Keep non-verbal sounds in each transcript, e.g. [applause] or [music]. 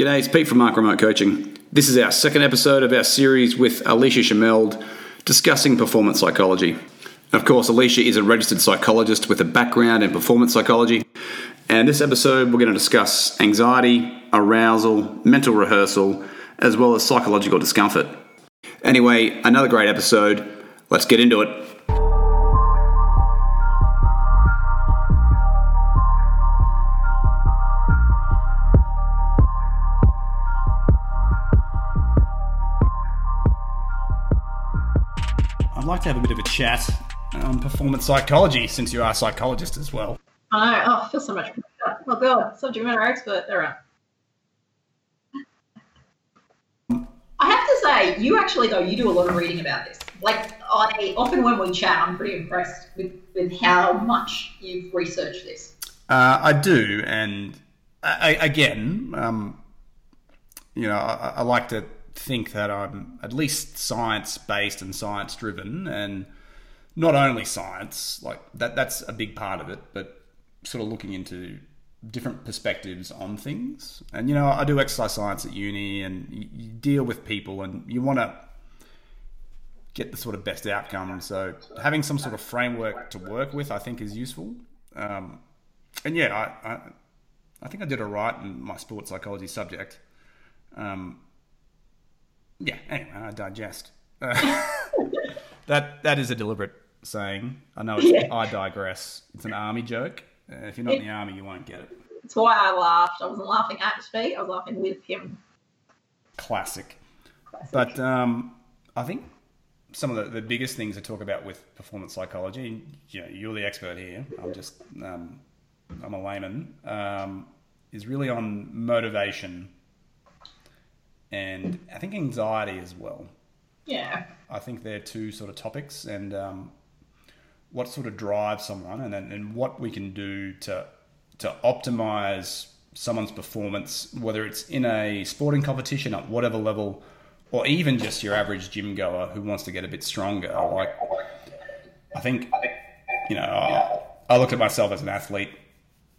G'day, it's Pete from Arc Remote Coaching. This is our second episode of our series with Alicia Schimeld discussing performance psychology. Of course, Alicia is a registered psychologist with a background in performance psychology. And this episode, we're going to discuss anxiety, arousal, mental rehearsal, as well as psychological discomfort. Anyway, another great episode. Let's get into it. Like to have a bit of a chat on performance psychology since you are a psychologist as well. I know. Oh, I feel so much better. Oh, God. Subject matter expert. There are. I have to say, you actually, though, you do a lot of reading about this. Like, I often when we chat, I'm pretty impressed with, with how much you've researched this. Uh, I do, and I, again, um, you know, I, I like to think that I'm at least science based and science driven, and not only science, like that that's a big part of it, but sort of looking into different perspectives on things. And you know, I do exercise science at uni, and you, deal with people, and you want to get the sort of best outcome. So having some sort of framework to work with, I think, is useful. Um, and yeah, I, I, I think I did all right in my sports psychology subject. Um, yeah, anyway, I digest. Uh, [laughs] that that is a deliberate saying. I know it's Yeah. I digress. It's an army joke. Uh, if you're not in the army, you won't get it. That's why I laughed. I wasn't laughing at Speed, I was laughing with him. Classic. But um, I think some of the, the biggest things to talk about with performance psychology, you know, you're the expert here. I'm just, um, I'm a layman. Um, is really on motivation, and I think anxiety as well. Yeah. I think they're two sort of topics, and um, what sort of drives someone, and then and what we can do to to optimize someone's performance, whether it's in a sporting competition at whatever level, or even just your average gym goer who wants to get a bit stronger. Like, I think, you know, I, I look at myself as an athlete.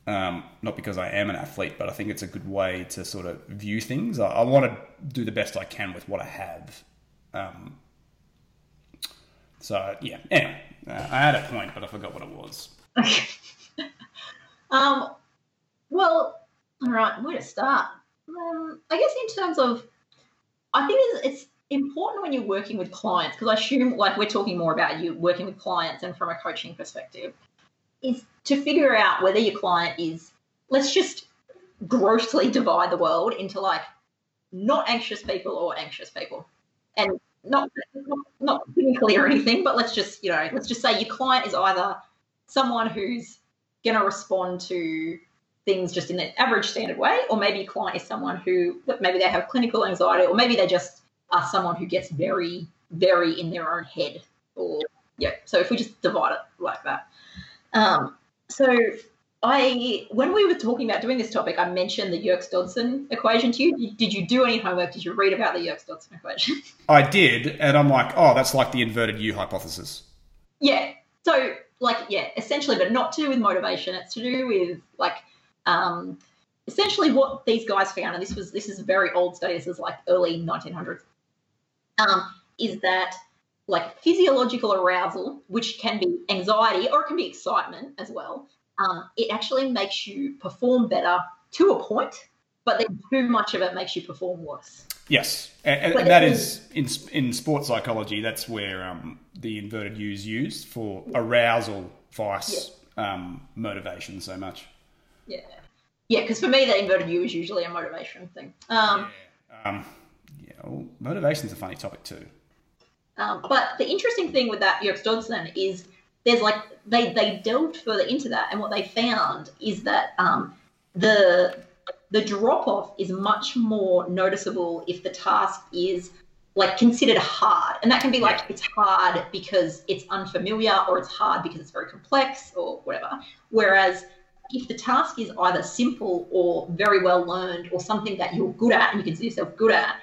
Um, not because I am an athlete, but I think it's a good way to sort of view things. I, I want to do the best I can with what I have. Um, so yeah, anyway, uh, I had a point, but I forgot what it was. [laughs] um, well, all right, where to start? Um, I guess in terms of, I think it's, it's important when you're working with clients, because I assume, like, we're talking more about you working with clients and from a coaching perspective, is to figure out whether your client is, let's just grossly divide the world into like not anxious people or anxious people. And not not, clinically or anything, but let's just, you know, let's just say your client is either someone who's going to respond to things just in an average standard way, or maybe your client is someone who maybe they have clinical anxiety, or maybe they just are someone who gets very, very in their own head. Or yeah, so if we just divide it like that. Um, so I, when we were talking about doing this topic, I mentioned the Yerkes Dodson equation to you. Did you do any homework? Did you read about the Yerkes Dodson equation? [laughs] I did, and I'm like, oh, that's like the inverted U hypothesis. yeah. So, like, yeah, essentially, but not to do with motivation. It's to do with like, um, essentially what these guys found, and this was this is a very old study. This is like early 1900s. Um, is that like physiological arousal, which can be anxiety or it can be excitement as well. Um, it actually makes you perform better to a point, but then too much of it makes you perform worse. Yes, and, and that is in in sports psychology. That's where um, the inverted U is used for arousal, vice, um, motivation. So much. Yeah, yeah. Because for me, the inverted U is usually a motivation thing. Um, Um, yeah, well, motivation's a funny topic too. Um, but the interesting thing with that Yerkes Dodson is there's like they they delved further into that, and what they found is that um, the the drop off is much more noticeable if the task is like considered hard, and that can be like it's hard because it's unfamiliar, or it's hard because it's very complex, or whatever. Whereas if the task is either simple or very well learned, or something that you're good at and you consider yourself good at,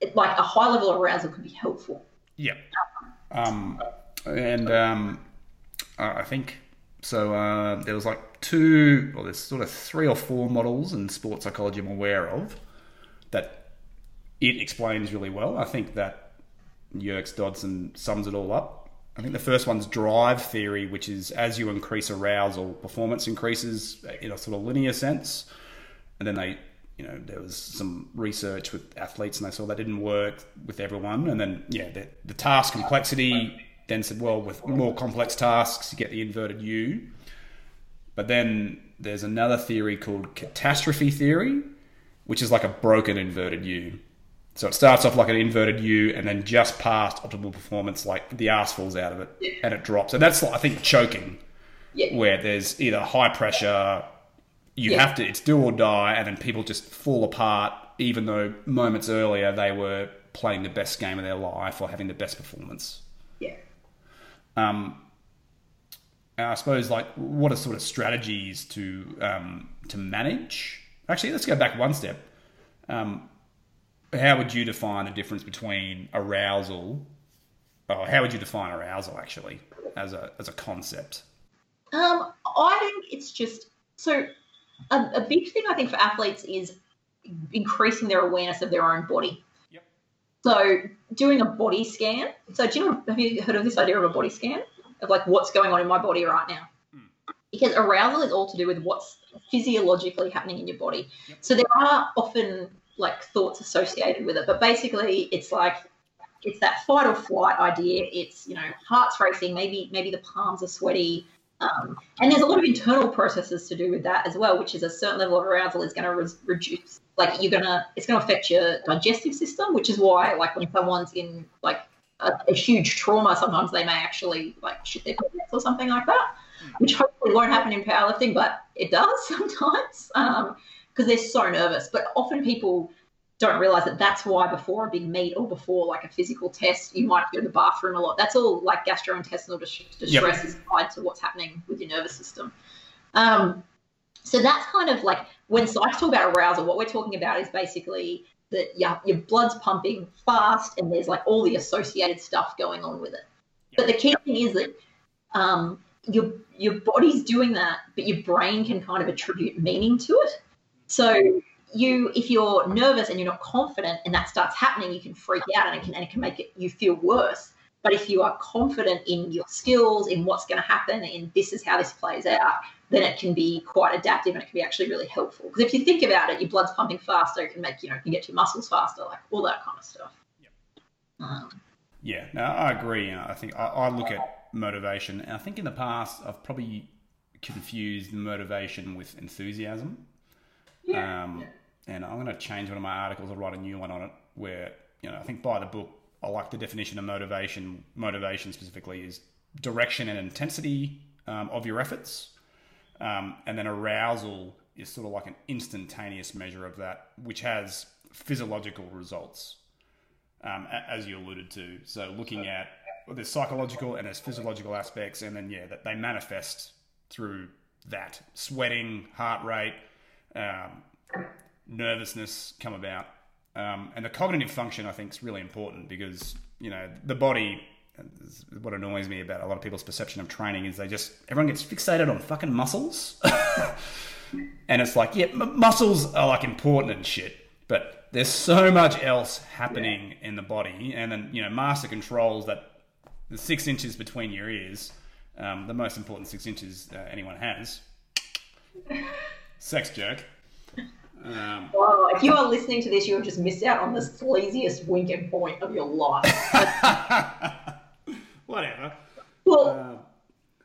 it, like a high level of arousal can be helpful. Yeah. Um, and um, I think so. Uh, there was like two, or there's sort of three or four models in sports psychology I'm aware of that it explains really well. I think that Yerkes Dodson sums it all up. I think the first one's drive theory, which is as you increase arousal, performance increases in a sort of linear sense. And then they, you know, there was some research with athletes and they saw that didn't work with everyone. And then, yeah, the, the task complexity then said, well, with more complex tasks, you get the inverted U. But then there's another theory called catastrophe theory, which is like a broken inverted U. So it starts off like an inverted U, and then just past optimal performance, like the ass falls out of it, Yeah. and it drops. And that's, I think, choking, Yeah. where there's either high pressure, you Yeah. have to, it's do or die, and then people just fall apart, even though moments earlier they were playing the best game of their life or having the best performance. Yeah. Um, and I suppose like what are sort of strategies to um, to manage? Actually, let's go back one step. Um, how would you define the difference between arousal? Or how would you define arousal actually as a as a concept? Um, I think it's just so a, a big thing I think for athletes is increasing their awareness of their own body. Yep. So doing a body scan. So do you know have you heard of this idea of a body scan? Of like what's going on in my body right now? Hmm. Because arousal is all to do with what's physiologically happening in your body. Yep. So there are often like thoughts associated with it, but basically it's like it's that fight or flight idea. It's you know heart's racing, maybe maybe the palms are sweaty, um, and there's a lot of internal processes to do with that as well, which is a certain level of arousal is going to re- reduce. Like you're gonna, it's going to affect your digestive system, which is why like when someone's in like a, a huge trauma, sometimes they may actually like shit their pants or something like that, which hopefully won't happen in powerlifting, but it does [laughs] sometimes because they're so nervous. But often people don't realize that that's why before a big meet or before like a physical test, you might go to the bathroom a lot. That's all like gastrointestinal dis- distress is tied to what's happening with your nervous system. Um, so that's kind of like when psychs talk about arousal, what we're talking about is basically that your, your blood's pumping fast and there's like all the associated stuff going on with it. But the key thing is that um, your your body's doing that, but your brain can kind of attribute meaning to it. So you, if you're nervous and you're not confident, and that starts happening, you can freak out and it can and it can make it, you feel worse. But if you are confident in your skills, in what's going to happen, in this is how this plays out, then it can be quite adaptive and it can be actually really helpful. Because if you think about it, your blood's pumping faster, it can make you know, you can get your muscles faster, like all that kind of stuff. Um, Yeah, no, I agree. I think I, I look at motivation, and I think in the past I've probably confused motivation with enthusiasm. Um, and I'm going to change one of my articles. I'll write a new one on it where, you know, I think by the book, I like the definition of motivation. Motivation specifically is direction and intensity um, of your efforts. Um, and then arousal is sort of like an instantaneous measure of that, which has physiological results, um, as you alluded to. So looking at well, there's psychological and there's physiological aspects, and then yeah, that they manifest through that sweating, heart rate, um, nervousness come about, um, and the cognitive function I think is really important because you know the body. What annoys me about a lot of people's perception of training is they just everyone gets fixated on fucking muscles, [laughs] and it's like yeah, m- muscles are like important and shit, but there's so much else happening in the body, and then you know master controls that the six inches between your ears, um, the most important six inches uh, anyone has. [laughs] Sex joke. Um, Wow, if you are listening to this, you have just missed out on the sleaziest winking point of your life. [laughs] whatever. well, Uh,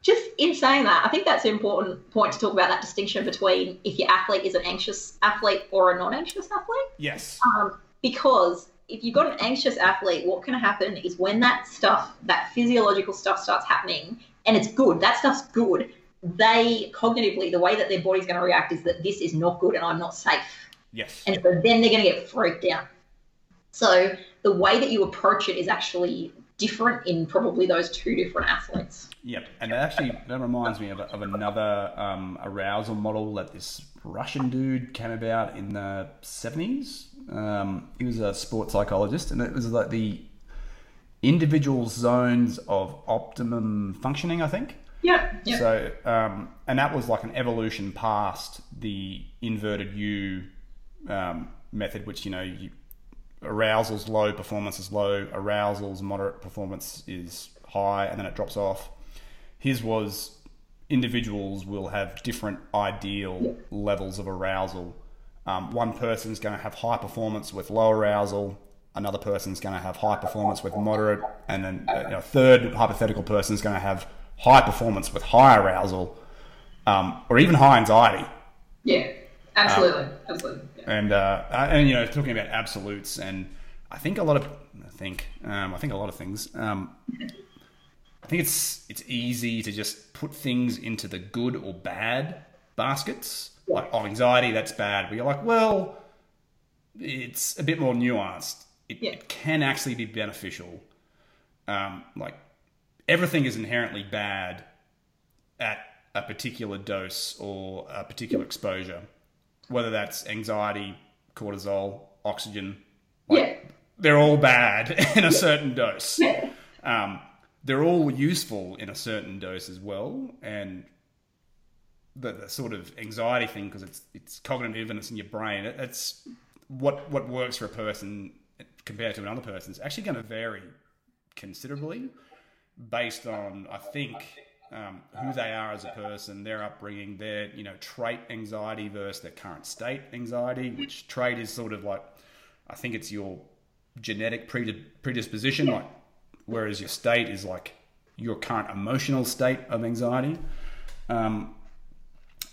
just in saying that, I think that's an important point to talk about that distinction between if your athlete is an anxious athlete or a non-anxious athlete. yes. Um, because if you've got an anxious athlete, what can happen is when that stuff, that physiological stuff starts happening, and it's good, that stuff's good, they cognitively, the way that their body's going to react is that this is not good and I'm not safe. Yes. And so then they're going to get freaked out. So the way that you approach it is actually different in probably those two different athletes. Yep. And that actually that reminds me of, of another um, arousal model that this Russian dude came about in the seventies. Um, he was a sports psychologist, and it was like the individual zones of optimum functioning. I think. Yeah. yeah. So, um, and that was like an evolution past the inverted U um, method, which you know you, arousal's low, performance is low, arousal's moderate, performance is high, and then it drops off. His was individuals will have different ideal yeah. levels of arousal. Um, one person's going to have high performance with low arousal. Another person's going to have high performance with moderate, and then a third hypothetical person is going to have high performance with high arousal, um, or even high anxiety. Yeah, absolutely, um, absolutely. Yeah. And uh, and you know, talking about absolutes, and I think a lot of I think um, I think a lot of things. Um, I think it's it's easy to just put things into the good or bad baskets. Yeah. Like, oh, anxiety, that's bad. But you're like, well, it's a bit more nuanced. It, yeah. it can actually be beneficial. Um, like everything is inherently bad at a particular dose or a particular exposure, whether that's anxiety, cortisol, oxygen. Like, yeah. They're all bad [laughs] in a certain dose. Yeah. Um, they're all useful in a certain dose as well. And the, the sort of anxiety thing, because it's it's cognitive and it's in your brain, it, it's what what works for a person compared to another person is actually going to vary considerably based on, I think, um, who they are as a person, their upbringing, their you know trait anxiety versus their current state anxiety. Which trait is sort of like, I think it's your genetic predisposition, like, whereas your state is like your current emotional state of anxiety. Um,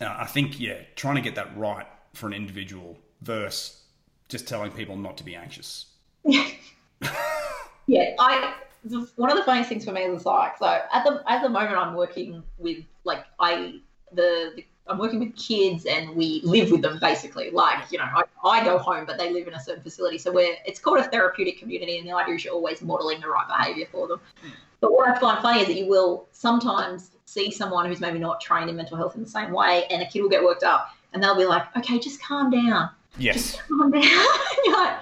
I think yeah, trying to get that right for an individual versus just telling people not to be anxious. [laughs] yeah, I one of the funniest things for me is like so at the at the moment I'm working with like I the, the I'm working with kids and we live with them basically. Like, you know, I, I, go home, but they live in a certain facility. So we're, it's called a therapeutic community, and the idea is you're always modeling the right behavior for them. But what I find funny is that you will sometimes see someone who's maybe not trained in mental health in the same way, and a kid will get worked up, and they'll be like, okay, just calm down. Yes. Just calm down. [laughs] you're like,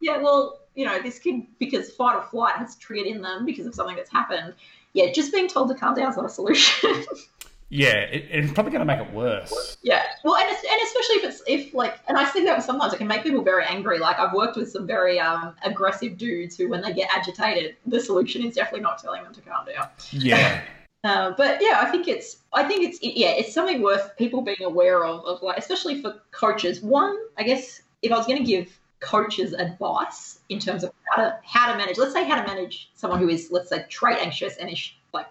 yeah, well, you know, this kid, because fight or flight has triggered in them because of something that's happened. Yeah, just being told to calm down is not a solution. [laughs] yeah, it, it's probably going to make it worse. Yeah, well, and, and especially if it's if like, and I think that sometimes it can make people very angry. Like I've worked with some very um, aggressive dudes who, when they get agitated, the solution is definitely not telling them to calm down. Yeah. [laughs] Uh, but yeah, I think it's I think it's yeah it's something worth people being aware of of like especially for coaches. One, I guess if I was going to give coaches advice in terms of how to how to manage. Let's say how to manage someone who is let's say trait anxious and is like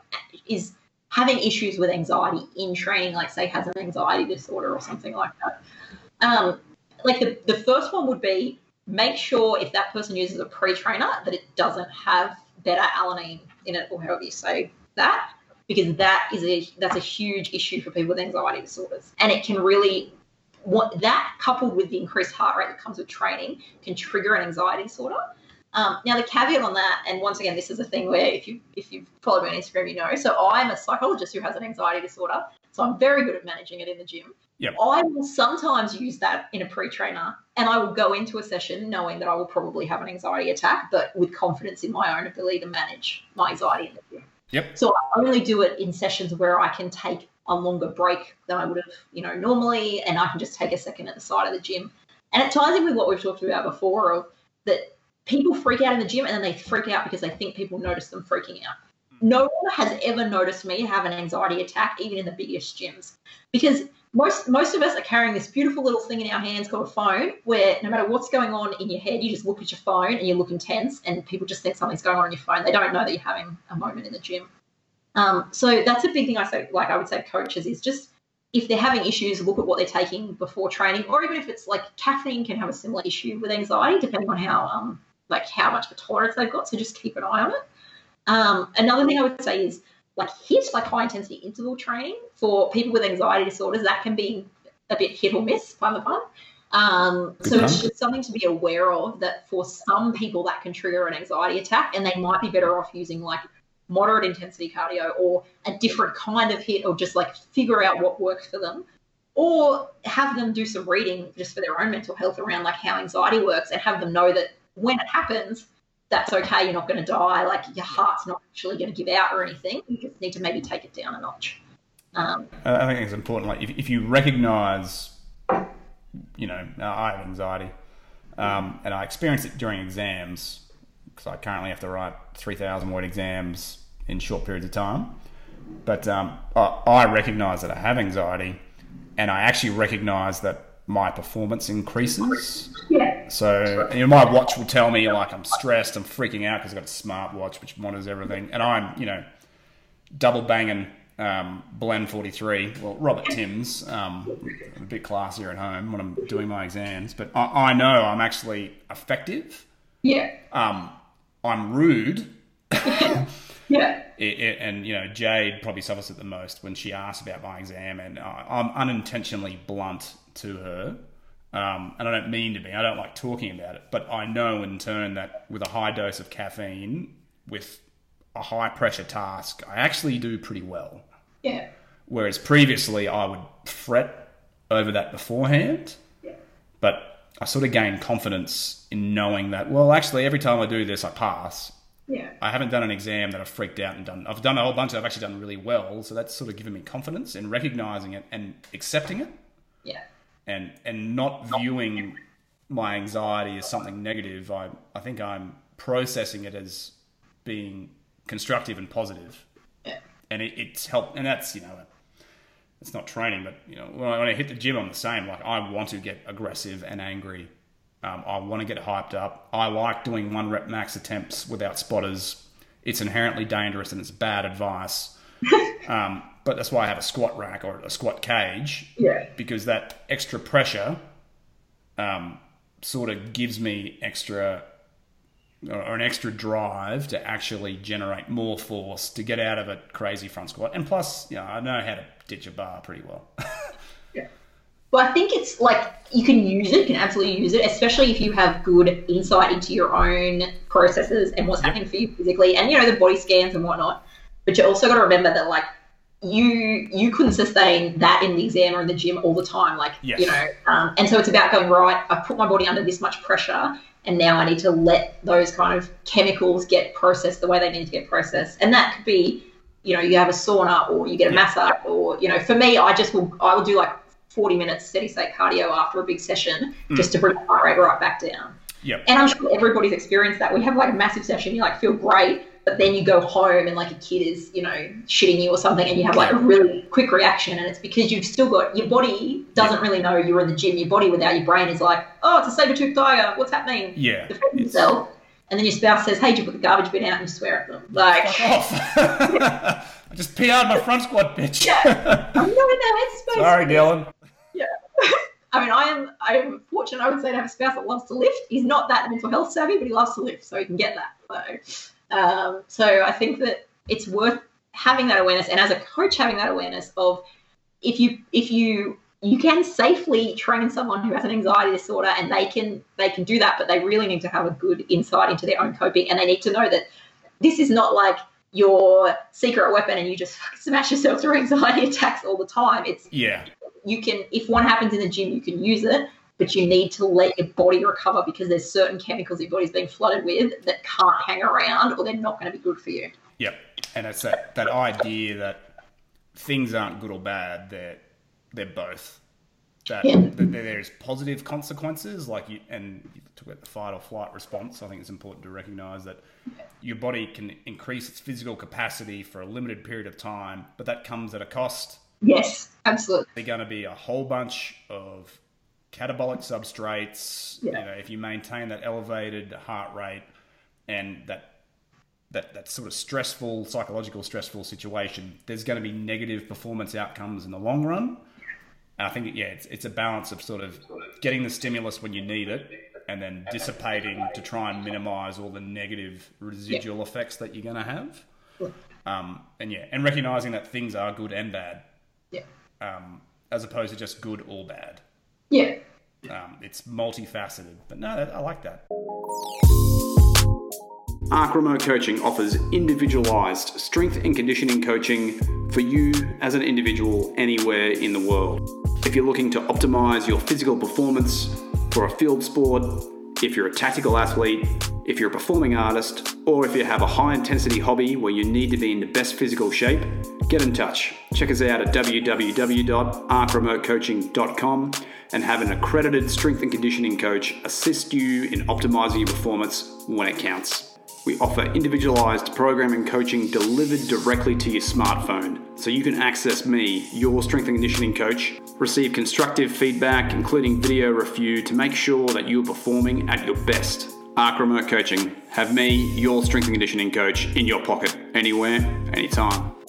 is having issues with anxiety in training, like say has an anxiety disorder or something like that. Um, like the, the first one would be make sure if that person uses a pre-trainer that it doesn't have beta-alanine in it or however you say that because that is a that's a huge issue for people with anxiety disorders and it can really what that coupled with the increased heart rate that comes with training can trigger an anxiety disorder. Um, now the caveat on that, and once again, this is a thing where if you if you've followed me on Instagram, you know. So I'm a psychologist who has an anxiety disorder, so I'm very good at managing it in the gym. Yep. I will sometimes use that in a pre-trainer, and I will go into a session knowing that I will probably have an anxiety attack, but with confidence in my own ability to manage my anxiety in the gym. Yep. So I only do it in sessions where I can take a longer break than I would have, you know, normally, and I can just take a second at the side of the gym. And it ties in with what we've talked about before of that people freak out in the gym and then they freak out because they think people notice them freaking out. No one has ever noticed me have an anxiety attack, even in the biggest gyms, because most most of us are carrying this beautiful little thing in our hands called a phone, where no matter what's going on in your head, you just look at your phone and you look intense, and people just think something's going on in your phone. They don't know that you're having a moment in the gym. Um, so that's a big thing I say, like I would say coaches is just if they're having issues, look at what they're taking before training, or even if it's like caffeine can have a similar issue with anxiety, depending on how um, like how much of a tolerance they've got. So just keep an eye on it. Um, another thing I would say is like HIIT, like high intensity interval training for people with anxiety disorders, that can be a bit hit or miss, pun the pun. Um, so it's just something to be aware of that for some people that can trigger an anxiety attack, and they might be better off using like moderate intensity cardio or a different kind of HIIT or just like figure out what works for them. Or have them do some reading just for their own mental health around like how anxiety works and have them know that when it happens that's okay you're not going to die like your heart's not actually going to give out or anything. You just need to maybe take it down a notch. Um, i think it's important like if, if you recognize you know i have anxiety Um, and I experience it during exams because I currently have to write 3,000 word exams in short periods of time. But um, I, I recognize that I have anxiety and I actually recognize that my performance increases. Yeah. So you know, my watch will tell me like I'm stressed, I'm freaking out because I've got a smart watch which monitors everything, and I'm you know double banging um, Blend 43, well Robert Timms, um, a bit classier at home when I'm doing my exams, but I, I know I'm actually effective. Yeah. Um, I'm rude. [laughs] Yeah. It, it, and you know Jade probably suffers it the most when she asks about my exam, and I, I'm unintentionally blunt to her. Um, and I don't mean to be. I don't like talking about it, but I know in turn that with a high dose of caffeine, with a high pressure task, I actually do pretty well. Yeah. Whereas previously, I would fret over that beforehand, Yeah. but I sort of gained confidence in knowing that. Well, actually, every time I do this, I pass. Yeah. I haven't done an exam that I've freaked out and done. I've done a whole bunch. I've actually done really well. So that's sort of given me confidence in recognizing it and accepting it, Yeah. and and not viewing my anxiety as something negative. I I think I'm processing it as being constructive and positive, Yeah. and it, it's helped. And that's you know, it's not training, but you know, when I, when I hit the gym, I'm the same. Like I want to get aggressive and angry. Um, I want to get hyped up. I like doing one rep max attempts without spotters. It's inherently dangerous and it's bad advice. [laughs] um, but that's why I have a squat rack or a squat cage Yeah. because that extra pressure um, sort of gives me extra or an extra drive to actually generate more force to get out of a crazy front squat. And plus, you know, I know how to ditch a bar pretty well. [laughs] Yeah. Well, I think it's like you can use it, you can absolutely use it, especially if you have good insight into your own processes and what's happening for you physically and, you know, the body scans and whatnot. But you also got to remember that, like, you you couldn't sustain that in the exam or in the gym all the time. Like, Yes. you know, um, and so it's about going, right, I put my body under this much pressure and now I need to let those kind of chemicals get processed the way they need to get processed. And that could be, you know, you have a sauna or you get a Yeah. massage or, you know, for me, I just will, I will do like 40 minutes steady state cardio after a big session hmm. just to bring the heart rate right back down. yep. And I'm sure everybody's experienced that. We have like a massive session, you like feel great, but then you go home and like a kid is, you know, shitting you or something and you have like a really quick reaction and it's because you've still got your body doesn't really know you're in the gym. Your body without your brain is like, oh, it's a saber tooth tiger. What's happening? Yeah. Defend yourself. And then your spouse says, hey, did you put the garbage bin out and you swear at them? Like, Fuck off. [laughs] I just PR'd my front squat, bitch. I'm not in that headspace. Sorry, Dylan. Yeah. [laughs] I mean, I am I am fortunate, I would say, to have a spouse that loves to lift. He's not that mental health savvy, but he loves to lift, so he can get that. So, um, so I think that it's worth having that awareness, and as a coach, having that awareness of if you if you you can safely train someone who has an anxiety disorder, and they can they can do that, but they really need to have a good insight into their own coping, and they need to know that this is not like your secret weapon and you just [laughs] smash yourself through anxiety [laughs] attacks all the time. It's Yeah. you can if one happens in the gym you can use it but you need to let your body recover because there's certain chemicals your body's being flooded with that can't hang around or they're not going to be good for you Yep. And it's that, that idea that things aren't good or bad, they're they're both. That, Yeah. that there's positive consequences, like you and you talk about the fight or flight response. I think it's important to recognise that your body can increase its physical capacity for a limited period of time, but that comes at a cost. yes absolutely They're going to be a whole bunch of catabolic substrates. Yeah. You know, if you maintain that elevated heart rate and that that that sort of stressful, psychological stressful situation, there's going to be negative performance outcomes in the long run. And I think, yeah, it's, it's a balance of sort of getting the stimulus when you need it and then dissipating to try and minimize all the negative residual effects that you're going to have. Um, and yeah, and recognizing that things are good and bad, yeah um, as opposed to just good or bad. yeah Um, it's multifaceted, but no, I like that. Arc Remote Coaching offers individualized strength and conditioning coaching for you as an individual anywhere in the world. If you're looking to optimize your physical performance for a field sport, If you're a tactical athlete, if you're a performing artist, or if you have a high intensity hobby where you need to be in the best physical shape, get in touch. Check us out at www.arcremotecoaching.com and have an accredited strength and conditioning coach assist you in optimizing your performance when it counts. We offer individualized programming coaching delivered directly to your smartphone so you can access me, your strength and conditioning coach, receive constructive feedback, including video review, to make sure that you're performing at your best. Arc Remote Coaching. Have me, your strength and conditioning coach, in your pocket, anywhere, anytime.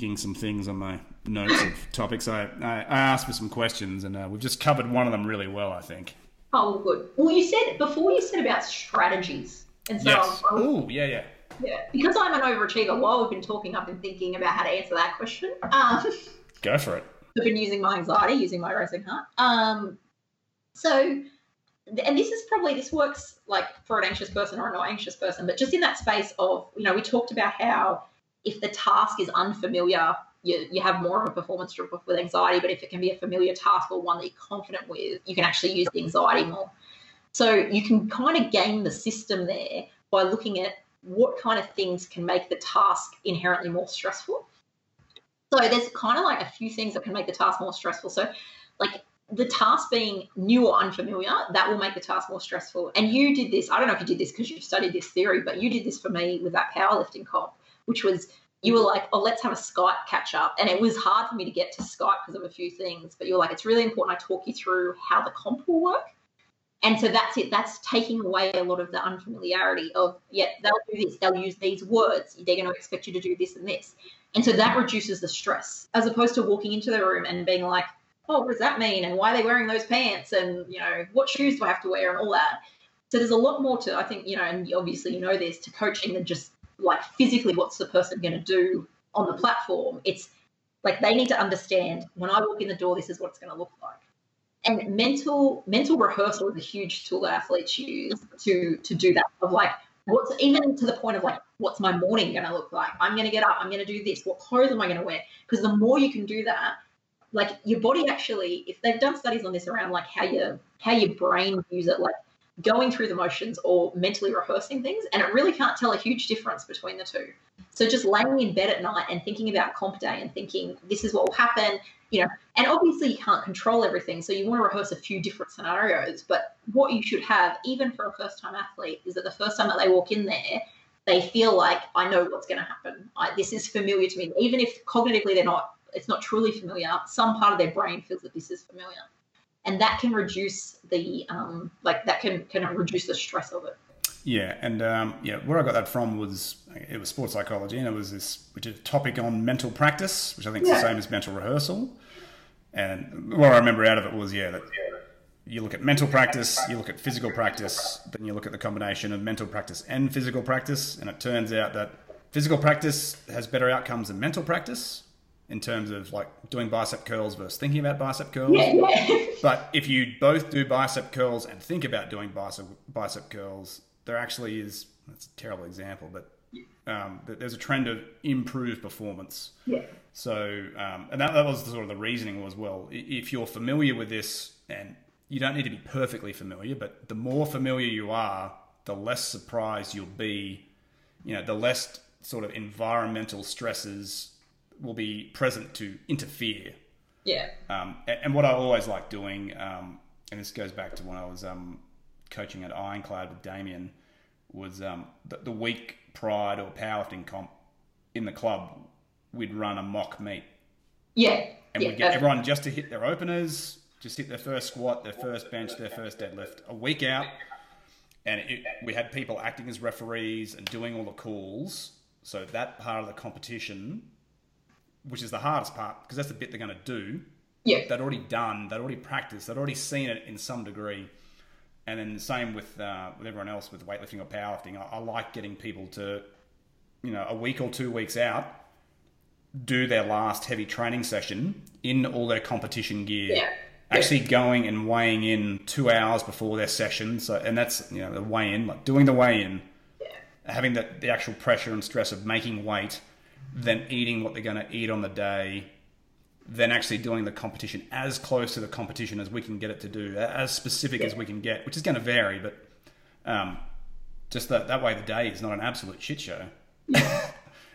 Ticking some things on my notes of topics. I, I, I asked for some questions, and uh, we've just covered one of them really well, I think. Oh, good. Well, you said before you said about strategies, and so yes. Oh, yeah, yeah. Yeah, because I'm an overachiever. While we've been talking, I've been thinking about how to answer that question. Um, Go for it. I've been using my anxiety, using my racing heart. Um, so, and this is probably this works like for an anxious person or a not anxious person, but just in that space of you know we talked about how if the task is unfamiliar, you, you have more of a performance drop off with anxiety. But if it can be a familiar task or one that you're confident with, you can actually use the anxiety more. So you can kind of game the system there by looking at what kind of things can make the task inherently more stressful. So there's kind of like a few things that can make the task more stressful. So, like the task being new or unfamiliar, that will make the task more stressful. And you did this, I don't know if you did this because you've studied this theory, but you did this for me with that powerlifting comp which was you were like, oh, let's have a Skype catch up. And it was hard for me to get to Skype because of a few things, but you're like, it's really important I talk you through how the comp will work. And so that's it. That's taking away a lot of the unfamiliarity of, yeah, they'll do this, they'll use these words, they're going to expect you to do this and this. And so that reduces the stress as opposed to walking into the room and being like, oh, what does that mean? And why are they wearing those pants? And, you know, what shoes do I have to wear and all that. So there's a lot more to, I think, you know, and obviously you know this, to coaching than just like physically what's the person going to do on the platform. It's like they need to understand when I walk in the door, this is what it's going to look like. And mental mental rehearsal is a huge tool that athletes use to to do that. Of like what's even to the point of like what's my morning going to look like? I'm going to get up. I'm going to do this. What clothes am I going to wear? Because the more you can do that, like your body actually, if they've done studies on this around like how your how your brain views it, like going through the motions or mentally rehearsing things, and it really can't tell a huge difference between the two. So just laying in bed at night and thinking about comp day and thinking this is what will happen, you know, and obviously you can't control everything, so you want to rehearse a few different scenarios. But what you should have, even for a first time athlete, is that the first time that they walk in there, they feel like I know what's going to happen. I, this is familiar to me, even if cognitively they're not. It's not truly familiar. Some part of their brain feels that this is familiar and that can reduce the um, like that can can reduce the stress of it. Yeah, and um, yeah, where I got that from was it was sports psychology, and it was this which is a topic on mental practice, which I think is yeah. the same as mental rehearsal. And what I remember out of it was yeah that you look at mental practice, you look at physical practice, then you look at the combination of mental practice and physical practice, and it turns out that physical practice has better outcomes than mental practice in terms of like doing bicep curls versus thinking about bicep curls. Yeah. [laughs] but if you both do bicep curls and think about doing bicep bicep curls, there actually is that's a terrible example, but um, there's a trend of improved performance. Yeah. So, um, and that, that was sort of the reasoning was well, if you're familiar with this, and you don't need to be perfectly familiar, but the more familiar you are, the less surprised you'll be. You know, the less sort of environmental stresses will be present to interfere. Yeah. Um, and, and, what I always like doing, um, and this goes back to when I was um, coaching at Ironclad with Damien, was um, the, the, week prior to a powerlifting comp in the club, we'd run a mock meet. Yeah. And yeah, we'd get everyone just to hit their openers, just hit their first squat, their first bench, their first deadlift. A week out, and it, we had people acting as referees and doing all the calls. So that part of the competition which is the hardest part because that's the bit they're going to do. Yeah. They'd already done, they'd already practiced, they'd already seen it in some degree. And then the same with uh, with everyone else with weightlifting or powerlifting. I, I like getting people to, you know, a week or two weeks out, do their last heavy training session in all their competition gear. Yeah. Actually going and weighing in two hours before their session. So and that's you know the weigh in, like doing the weigh in, yeah. having the, the actual pressure and stress of making weight then eating what they're going to eat on the day, then actually doing the competition as close to the competition as we can get it to do, as specific as we can get, which is going to vary, but um, just that, that way the day is not an absolute shit show. [laughs]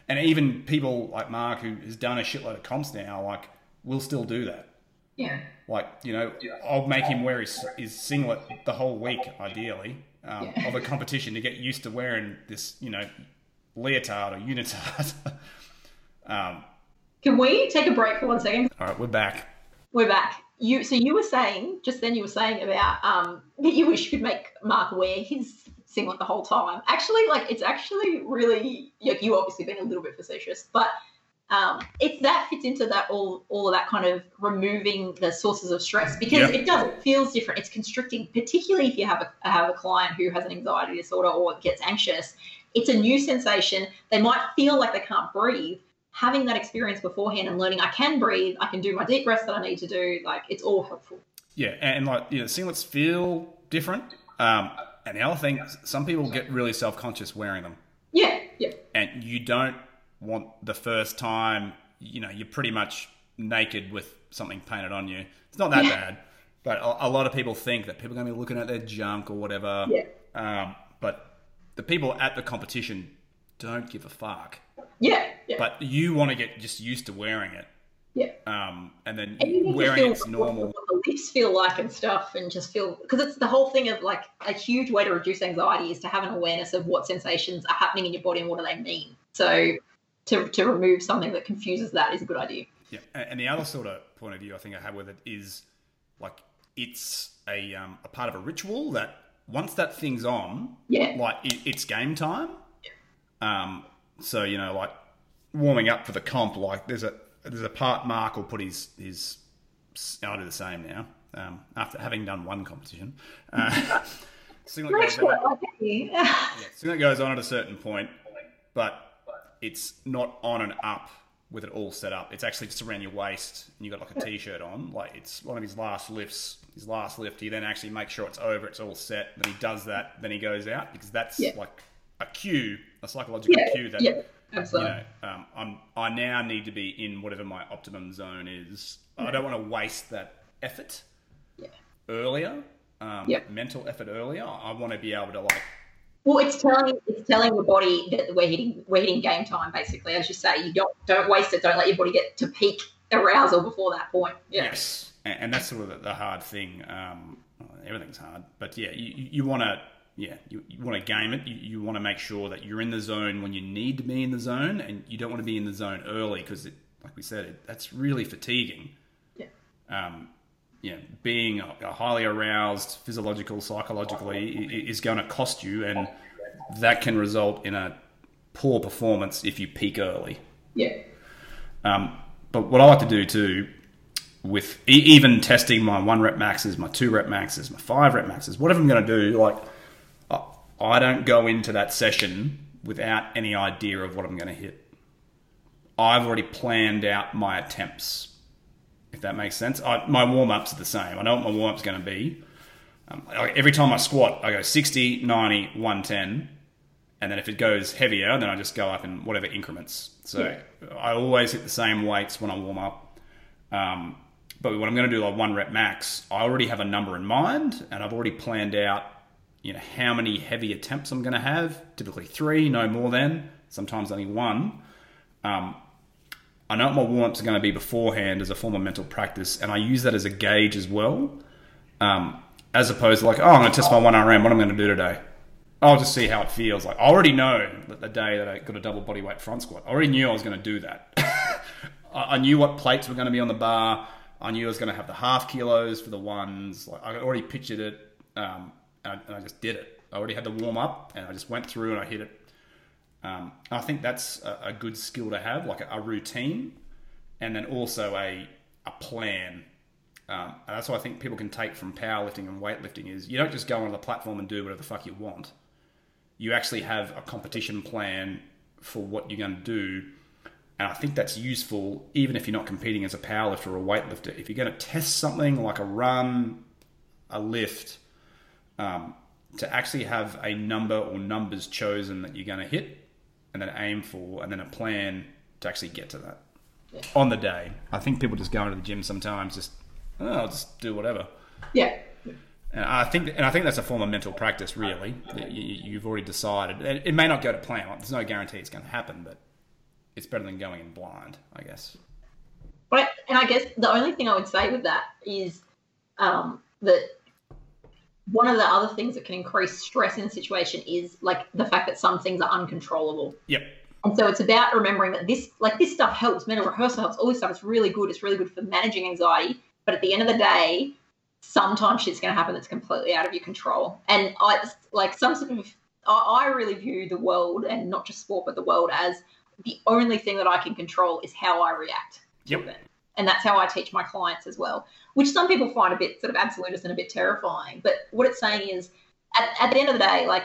and even people like Mark, who has done a shitload of comps now, like, will still do that. Yeah. Like, you know, I'll make him wear his, his singlet the whole week, ideally, um, Yeah. of a competition to get used to wearing this, you know, leotard or unitard. [laughs] um, Can we take a break for one second? all right, we're back. We're back. You so you were saying just then you were saying about um that you wish you could make Mark wear his singlet the whole time. Actually, like it's actually really like you obviously been a little bit facetious, but um it's that fits into that all all of that kind of removing the sources of stress because Yeah. it does it feels different. It's constricting, particularly if you have a have a client who has an anxiety disorder or gets anxious. It's a new sensation. They might feel like they can't breathe, having that experience beforehand and learning I can breathe, I can do my deep breaths that I need to do, like it's all helpful. Yeah, and, like, you know, singlets feel different. Um, and the other thing, some people get really self conscious wearing them. Yeah, yeah, and you don't want the first time you know you're pretty much naked with something painted on you it's not that Yeah. bad but a, a lot of people think that people are going to be looking at their junk or whatever Yeah. um, the people at the competition don't give a fuck yeah, yeah. but you want to get just used to wearing it Yeah. um, and then and you wearing feel it's normal what the lifts feel like and stuff, and just feel because it's the whole thing of like a huge way to reduce anxiety is to have an awareness of what sensations are happening in your body and what do they mean. So to to remove something that confuses that is a good idea. Yeah, and and the other sort of point of view I think I have with it is like it's a um, a part of a ritual that once that thing's on, Yeah, like it, it's game time. Um, so you know, like warming up for the comp, like there's a there's a part Mark will put his his. I do the same now. Um, after having done one competition, uh, [laughs] singlet goes Excellent, on, I get you. yeah, goes on at a certain point, but it's not on and up with it all set up. It's actually just around your waist, and you've got like a t-shirt on. Like it's one of his last lifts. His last lift, he then actually makes sure it's over, it's all set. Then he does that. Then he goes out because that's Yeah. like a cue, a psychological yeah, cue that yeah, absolutely. you know. Um, I'm I now need to be in whatever my optimum zone is. I don't want to waste that effort Yeah. earlier. Um, mental effort earlier. I want to be able to like Well, it's telling it's telling your body that we're hitting we're hitting game time. Basically, as you say, you don't don't waste it. Don't let your body get to peak arousal before that point. Yeah, Yes, and, and that's sort of the, the hard thing. Um, everything's hard, but yeah, you, you- you want to yeah you, you want to game it. You, you want to make sure that you're in the zone when you need to be in the zone, and you don't want to be in the zone early because, like we said, it, that's really fatiguing. Yeah. Um, yeah, being a, a highly aroused, physiological, psychologically, is going to cost you, and that can result in a poor performance if you peak early. yeah, Um, but what I like to do too, with e- even testing my one rep maxes, my two rep maxes, my five rep maxes, whatever I'm going to do, like I don't go into that session without any idea of what I'm going to hit. I've already planned out my attempts, if that makes sense. I, my warm ups are the same. I know what my warm up's going to be. Um, I- every time I squat, I go 60, 90, 110 and then if it goes heavier, then I just go up in whatever increments. So I always hit the same weights when I warm up. Um, but when I'm going to do like one rep max, I already have a number in mind, and I've already planned out, you know, how many heavy attempts I'm going to have. Typically three, no more than. Sometimes only one. Um, I know what my warm ups are going to be beforehand as a form of mental practice, and I use that as a gauge as well. Um, as opposed to like, oh, I'm going to test my one RM. What I'm going to do today? I'll just see how it feels. Like I already know that the day that I got a double body weight front squat, I already knew I was going to do that. [laughs] I I knew what plates were going to be on the bar. I knew I was going to have the half kilos for the ones. Like I already pictured it, um, and, I, and I just did it. I already had the warm up, and I just went through and I hit it. Um, I think that's a, a good skill to have, like a, a routine, and then also a a plan. Um, and that's what I think people can take from powerlifting and weightlifting is you don't just go onto the platform and do whatever the fuck you want. You actually have a competition plan for what you're going to do. And I think that's useful even if you're not competing as a powerlifter or a weightlifter. If you're going to test something like a run, a lift, um, to actually have a number or numbers chosen that you're going to hit and then aim for, and then a plan to actually get to that Yeah. on the day. I think people just go into the gym sometimes, just oh, I'll just do whatever. Yeah. And I think, and I think that's a form of mental practice, really. You, you've already decided. It may not go to plan. There's no guarantee it's going to happen, but it's better than going in blind, I guess. But and I guess the only thing I would say with that is um, that one of the other things that can increase stress in a situation is like the fact that some things are uncontrollable. Yep. And so it's about remembering that this, like this stuff helps, mental rehearsal helps, all this stuff is really good. It's really good for managing anxiety. But at the end of the day, sometimes shit's going to happen that's completely out of your control. And I like some sort of, I, I really view the world and not just sport, but the world as the only thing that I can control is how I react Yep. it. And that's how I teach my clients as well, which some people find a bit sort of absolutist and a bit terrifying. But what it's saying is, at, at the end of the day, like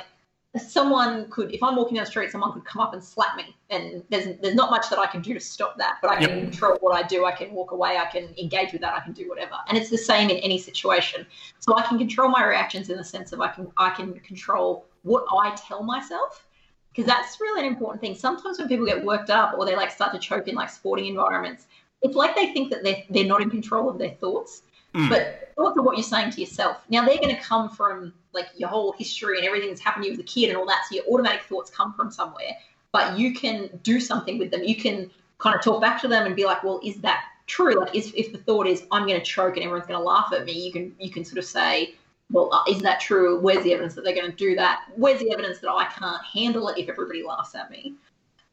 someone could, if I'm walking down the street, someone could come up and slap me, and there's there's not much that I can do to stop that. But I can Yep. control what I do. I can walk away. I can engage with that. I can do whatever. And it's the same in any situation. So I can control my reactions in the sense of I can I can control what I tell myself because that's really an important thing. Sometimes when people get worked up or they like start to choke in like sporting environments, it's like they think that they're they're not in control of their thoughts. Mm. But thoughts are what you're saying to yourself. Now they're going to come from like your whole history and everything that's happened to you as a kid and all that. So your automatic thoughts come from somewhere, but you can do something with them. You can kind of talk back to them and be like, well, is that true? Like, is, if the thought is I'm going to choke and everyone's going to laugh at me, you can you can sort of say, well, uh, is that true? Where's the evidence that they're going to do that? Where's the evidence that I can't handle it if everybody laughs at me?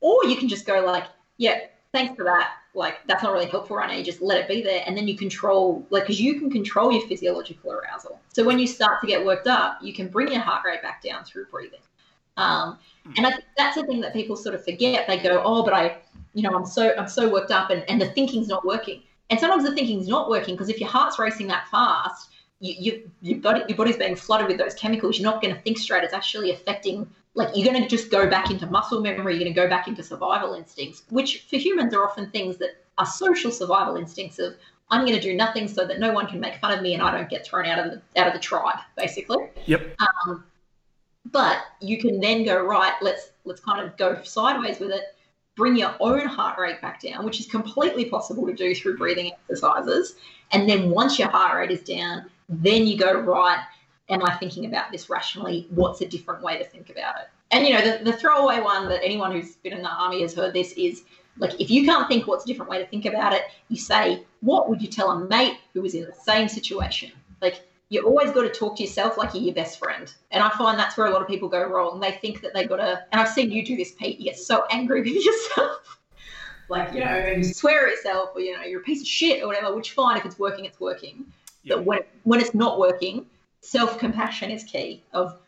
Or you can just go like, yeah, thanks for that. Like, that's not really helpful right now. You just let it be there. And then you control, like, because you can control your physiological arousal. So when you start to get worked up, you can bring your heart rate back down through breathing. Um, and I think that's the thing that people sort of forget. They go, oh, but I, you know, I'm so, I'm so worked up and, and the thinking's not working. And sometimes the thinking's not working because if your heart's racing that fast, you, you, your, body, your body's being flooded with those chemicals. You're not going to think straight. It's actually affecting, like, you're going to just go back into muscle memory. You're going to go back into survival instincts, which for humans are often things that are social survival instincts of, I'm going to do nothing so that no one can make fun of me and I don't get thrown out of the, out of the tribe, basically. Yep. Um, but you can then go right. Let's let's kind of go sideways with it. Bring your own heart rate back down, which is completely possible to do through breathing exercises. And then once your heart rate is down, then you go right. Am I thinking about this rationally? What's a different way to think about it? And you know, the, the throwaway one that anyone who's been in the army has heard this is like if you can't think what's a different way to think about it, you say, what would you tell a mate who was in the same situation? Like you always got to talk to yourself like you're your best friend. And I find that's where a lot of people go wrong. They think that they got to, and I've seen you do this, Pete, you get so angry [laughs] with yourself. like, you know, and you swear at yourself or, you know, you're a piece of shit or whatever, which fine, if it's working, it's working. Yep. But when, when it's not working, self compassion is key of,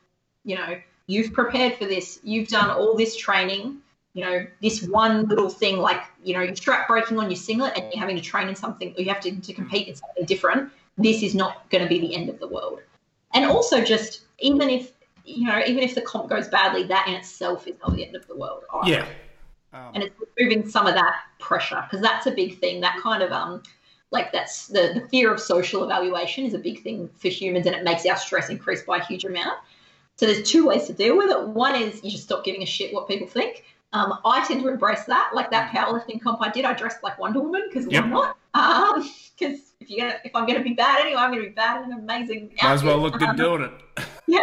you know, you've prepared for this, you've done all this training, you know, this one little thing like, you know, you're strap breaking on your singlet and your having to train in something or you have to, to compete in something different. This is not going to be the end of the world. And also just even if, you know, even if the comp goes badly, that in itself is not the end of the world. either Yeah. Um, and it's removing some of that pressure because that's a big thing that kind of um like that's the, the fear of social evaluation is a big thing for humans and it makes our stress increase by a huge amount so there's two ways to deal with it one is you just stop giving a shit what people think um, i tend to embrace that like that powerlifting comp i did i dressed like wonder woman because Yep. why not um because if you get if i'm going to be bad anyway i'm going to be bad in an amazing might as well look good Um, doing it. [laughs] yeah.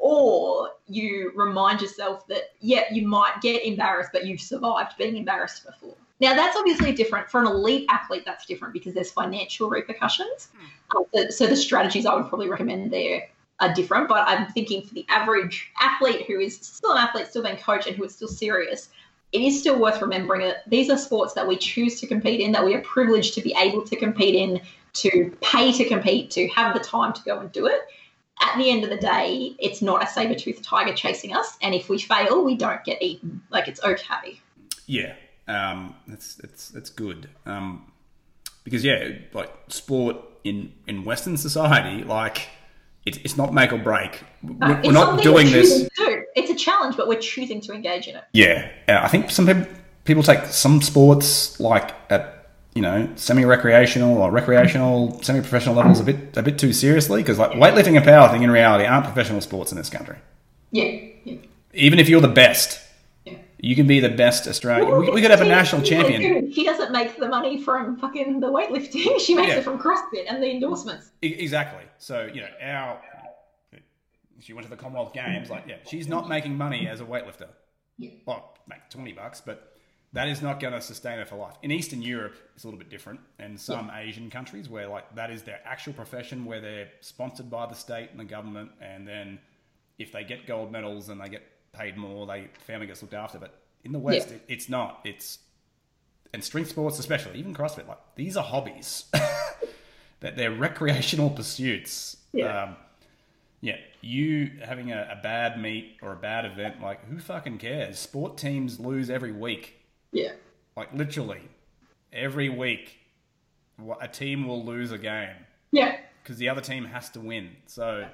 Or you remind yourself that, yeah, you might get embarrassed, but you've survived being embarrassed before. Now, that's obviously different. For an elite athlete, that's different because there's financial repercussions. Um, so, so the strategies I would probably recommend there are different. But I'm thinking for the average athlete who is still an athlete, still being coached, and who is still serious, it is still worth remembering that these are sports that we choose to compete in, that we are privileged to be able to compete in, to pay to compete, to have the time to go and do it at the end of the day, it's not a saber toothed tiger chasing us. And if we fail, we don't get eaten. Like it's okay. Yeah, um, that's it's it's good um, because yeah, like sport in in Western society, like it's it's not make or break. We're, No, we're not doing this. do. It's a challenge, but we're choosing to engage in it. Yeah, uh, I think some people people take some sports like at you know semi-recreational or recreational, semi-professional levels a bit a bit too seriously because like weightlifting and powerlifting in reality aren't professional sports in this country. Yeah. yeah. Even if you're the best, Yeah. You can be the best Australian. we, we could have a national champion. She doesn't make the money from fucking the weightlifting. [laughs] She makes Yeah. it from CrossFit and the endorsements. Exactly. So you know, our she went to the Commonwealth Games. Like, yeah, she's not making money as a weightlifter. Yeah. Well, make twenty bucks, but that is not going to sustain her for life. In Eastern Europe, it's a little bit different, and some Asian countries where like that is their actual profession, where they're sponsored by the state and the government, and then if they get gold medals and they get paid more, they family gets looked after. But in the West, Yeah. it, it's not. It's and strength sports, especially even CrossFit, like these are hobbies. [laughs] that they're recreational pursuits. Yeah. Um, yeah, you having a, a bad meet or a bad event, like who fucking cares? Sport teams lose every week. Yeah. Like literally, every week, a team will lose a game Yeah. because the other team has to win. So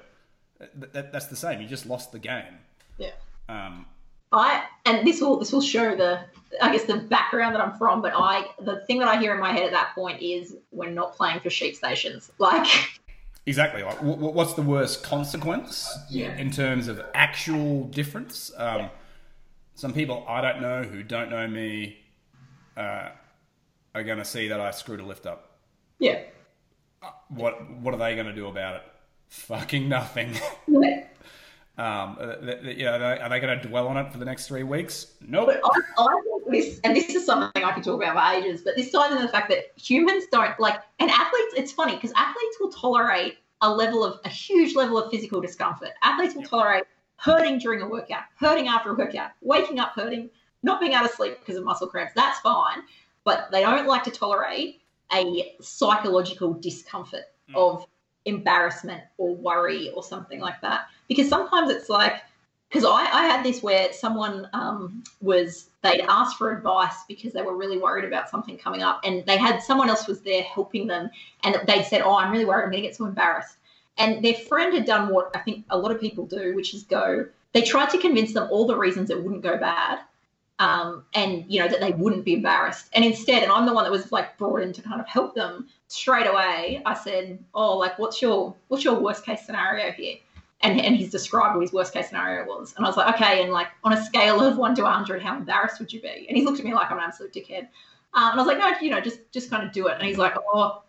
th- that, that's the same. You just lost the game. Yeah. Um, I and this will this will show the I guess the background that I'm from, but I the thing that I hear in my head at that point is we're not playing for sheep stations. [laughs] Like Exactly. Like, wh- wh- what's the worst consequence Yeah. in terms of actual difference? Um, Some people I don't know who don't know me uh, are going to see that I screwed a lift up. yeah. What What are they going to do about it? Fucking nothing. [laughs] Um, uh, th- th- you know, are they going to dwell on it for the next three weeks? Nope. I, I think this, and this is something I could talk about for ages, but this ties into the fact that humans don't like, and athletes, it's funny because athletes will tolerate a level of, a huge level of physical discomfort. Athletes will tolerate hurting during a workout, hurting after a workout, waking up hurting, not being able to sleep because of muscle cramps. That's fine. But they don't like to tolerate a psychological discomfort Mm. of embarrassment or worry or something like that. Because sometimes it's like, because I, I had this where someone um, was they'd asked for advice because they were really worried about something coming up and they had someone else was there helping them and they'd said oh i'm really worried. I'm going to get so embarrassed. And their friend had done what i think a lot of people do which is go they tried to convince them all the reasons it wouldn't go bad um, and you know that they wouldn't be embarrassed. And instead and i'm the one that was like brought in to kind of help them straight away i said oh like what's your what's your worst case scenario here and, and he's described what his worst case scenario was. And I was like, okay, and like on a scale of one to 100, how embarrassed would you be? And he looked at me like I'm an absolute dickhead. Um, and I was like, no, you know, just just kind of do it. And he's like, oh,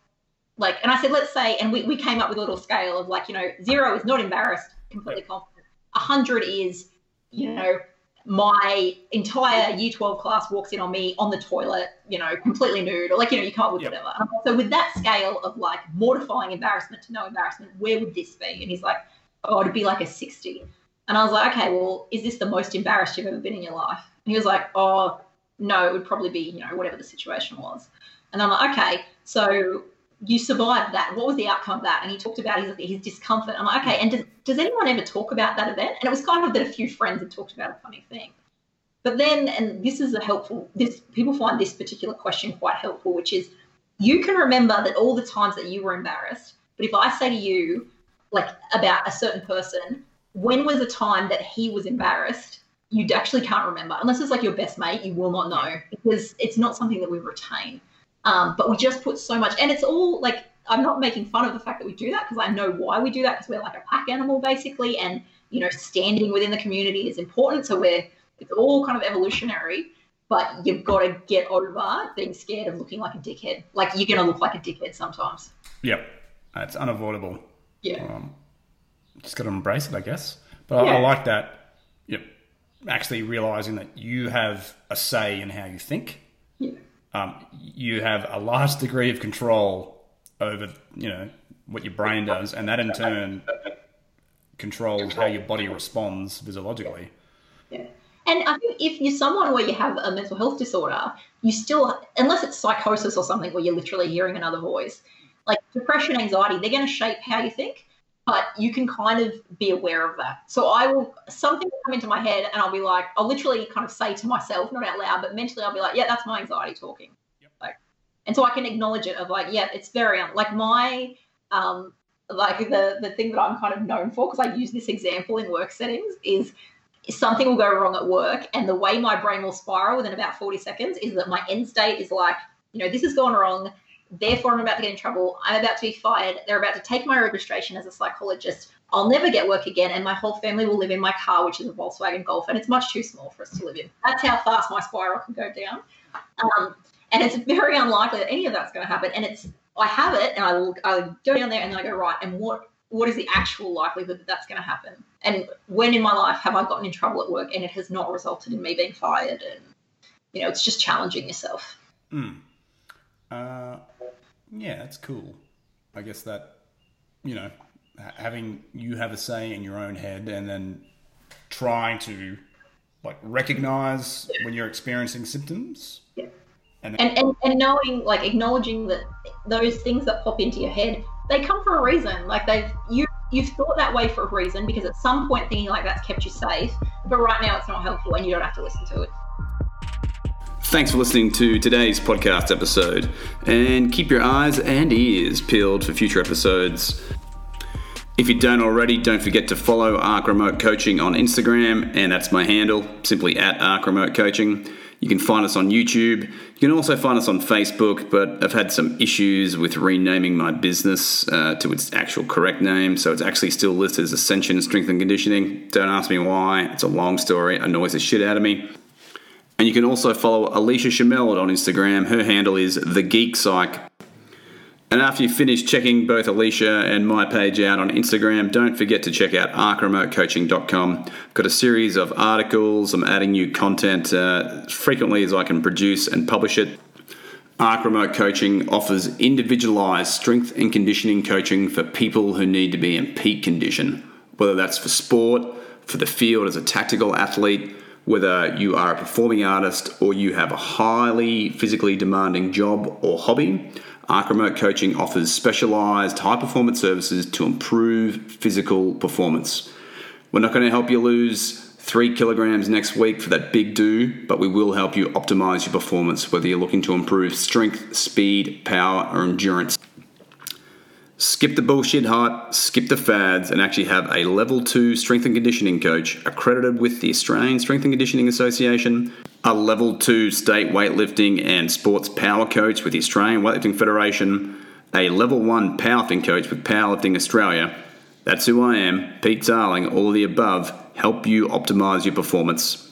like, and I said, let's say, and we, we came up with a little scale of like, you know, zero is not embarrassed, completely confident. 100 is, you know, my entire year 12 class walks in on me on the toilet, you know, completely nude, or like, you know, you up with Yep. whatever. And I'm like, so with that scale of like mortifying embarrassment to no embarrassment, where would this be? And he's like, oh, it'd be like a 60. And I was like, okay, well, is this the most embarrassed you've ever been in your life? And he was like, oh, no, it would probably be, you know, whatever the situation was. And I'm like, okay, so you survived that. What was the outcome of that? And he talked about his, his discomfort. I'm like, okay, and does, does anyone ever talk about that event? And it was kind of that a few friends had talked about a funny thing. But then, and this is a helpful, this people find this particular question quite helpful, which is you can remember that all the times that you were embarrassed. But if I say to you, like about a certain person, when was a time that he was embarrassed? You actually can't remember unless it's like your best mate. You will not know because it's not something that we retain. Um, but we just put so much, and it's all like I'm not making fun of the fact that we do that because I know why we do that because we're like a pack animal basically, and you know standing within the community is important. So we're it's all kind of evolutionary. But you've got to get over being scared of looking like a dickhead. Like you're going to look like a dickhead sometimes. Yep. It's unavoidable. Yeah. Um, just got to embrace it, I guess. But I, I like that. Yep. Actually realizing that you have a say in how you think. Yeah. Um, you have a large degree of control over, you know, what your brain does, and that in turn controls how your body responds physiologically. Yeah. And I think if you're someone where you have a mental health disorder, you still, unless it's psychosis or something where you're literally hearing another voice, like depression, anxiety, they're going to shape how you think, but you can kind of be aware of that. So I will, something will come into my head and I'll be like, I'll literally kind of say to myself, not out loud, but mentally I'll be like, yeah, that's my anxiety talking. Like, and so I can acknowledge it of like, yeah, it's very, like my, um, like the, the thing that I'm kind of known for, because I use this example in work settings is something will go wrong at work and the way my brain will spiral within about 40 seconds is that my end state is like you know this has gone wrong Therefore, I'm about to get in trouble. I'm about to be fired. They're about to take my registration as a psychologist. I'll never get work again, and my whole family will live in my car, which is a Volkswagen Golf, and it's much too small for us to live in. That's how fast my spiral can go down. Um, and it's very unlikely that any of that's going to happen. And it's I have it, and I will I go down there, and then I go right. And what what is the actual likelihood that that's going to happen? And when in my life have I gotten in trouble at work, and it has not resulted in me being fired? And you know, it's just challenging yourself. Mm. Uh, yeah, that's cool. I guess that you know, having you have a say in your own head, and then trying to like recognize when you're experiencing symptoms. Yeah. And, and, and, and knowing, like, acknowledging that those things that pop into your head, they come for a reason. Like, they've, you, you've thought that way for a reason because at some point thinking like that's kept you safe, but right now it's not helpful and you don't have to listen to it. Thanks for listening to today's podcast episode, and keep your eyes and ears peeled for future episodes. If you don't already, don't forget to follow Arc Remote Coaching on Instagram, and that's my handle, simply at Arc Remote Coaching. You can find us on YouTube. You can also find us on Facebook, but I've had some issues with renaming my business uh, to its actual correct name, so it's actually still listed as Ascension Strength and Conditioning. Don't ask me why, it's a long story, annoys the shit out of me. And you can also follow Alicia Chamel on Instagram. Her handle is The Geek Psych. And after you finish checking both Alicia and my page out on Instagram, don't forget to check out arcremotecoaching.com. Got a series of articles. I'm adding new content uh, as frequently as I can produce and publish it. Arc Remote Coaching offers individualized strength and conditioning coaching for people who need to be in peak condition, whether that's for sport, for the field as a tactical athlete, whether you are a performing artist or you have a highly physically demanding job or hobby. Arc Remote Coaching offers specialized high performance services to improve physical performance. We're not going to help you lose three kilograms next week for that big do, but we will help you optimize your performance, whether you're looking to improve strength, speed, power, or endurance. Skip the bullshit hype, skip the fads, and actually have a level two strength and conditioning coach accredited with the Australian Strength and Conditioning Association, a level two state weightlifting and sports power coach with the Australian Weightlifting Federation, a level one powerlifting coach with Powerlifting Australia. That's who I am, Pete Darling, all the above, help you optimize your performance.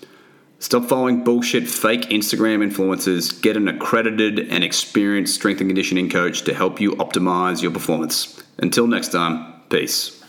Stop following bullshit fake Instagram influencers. Get an accredited and experienced strength and conditioning coach to help you optimize your performance. Until next time, peace.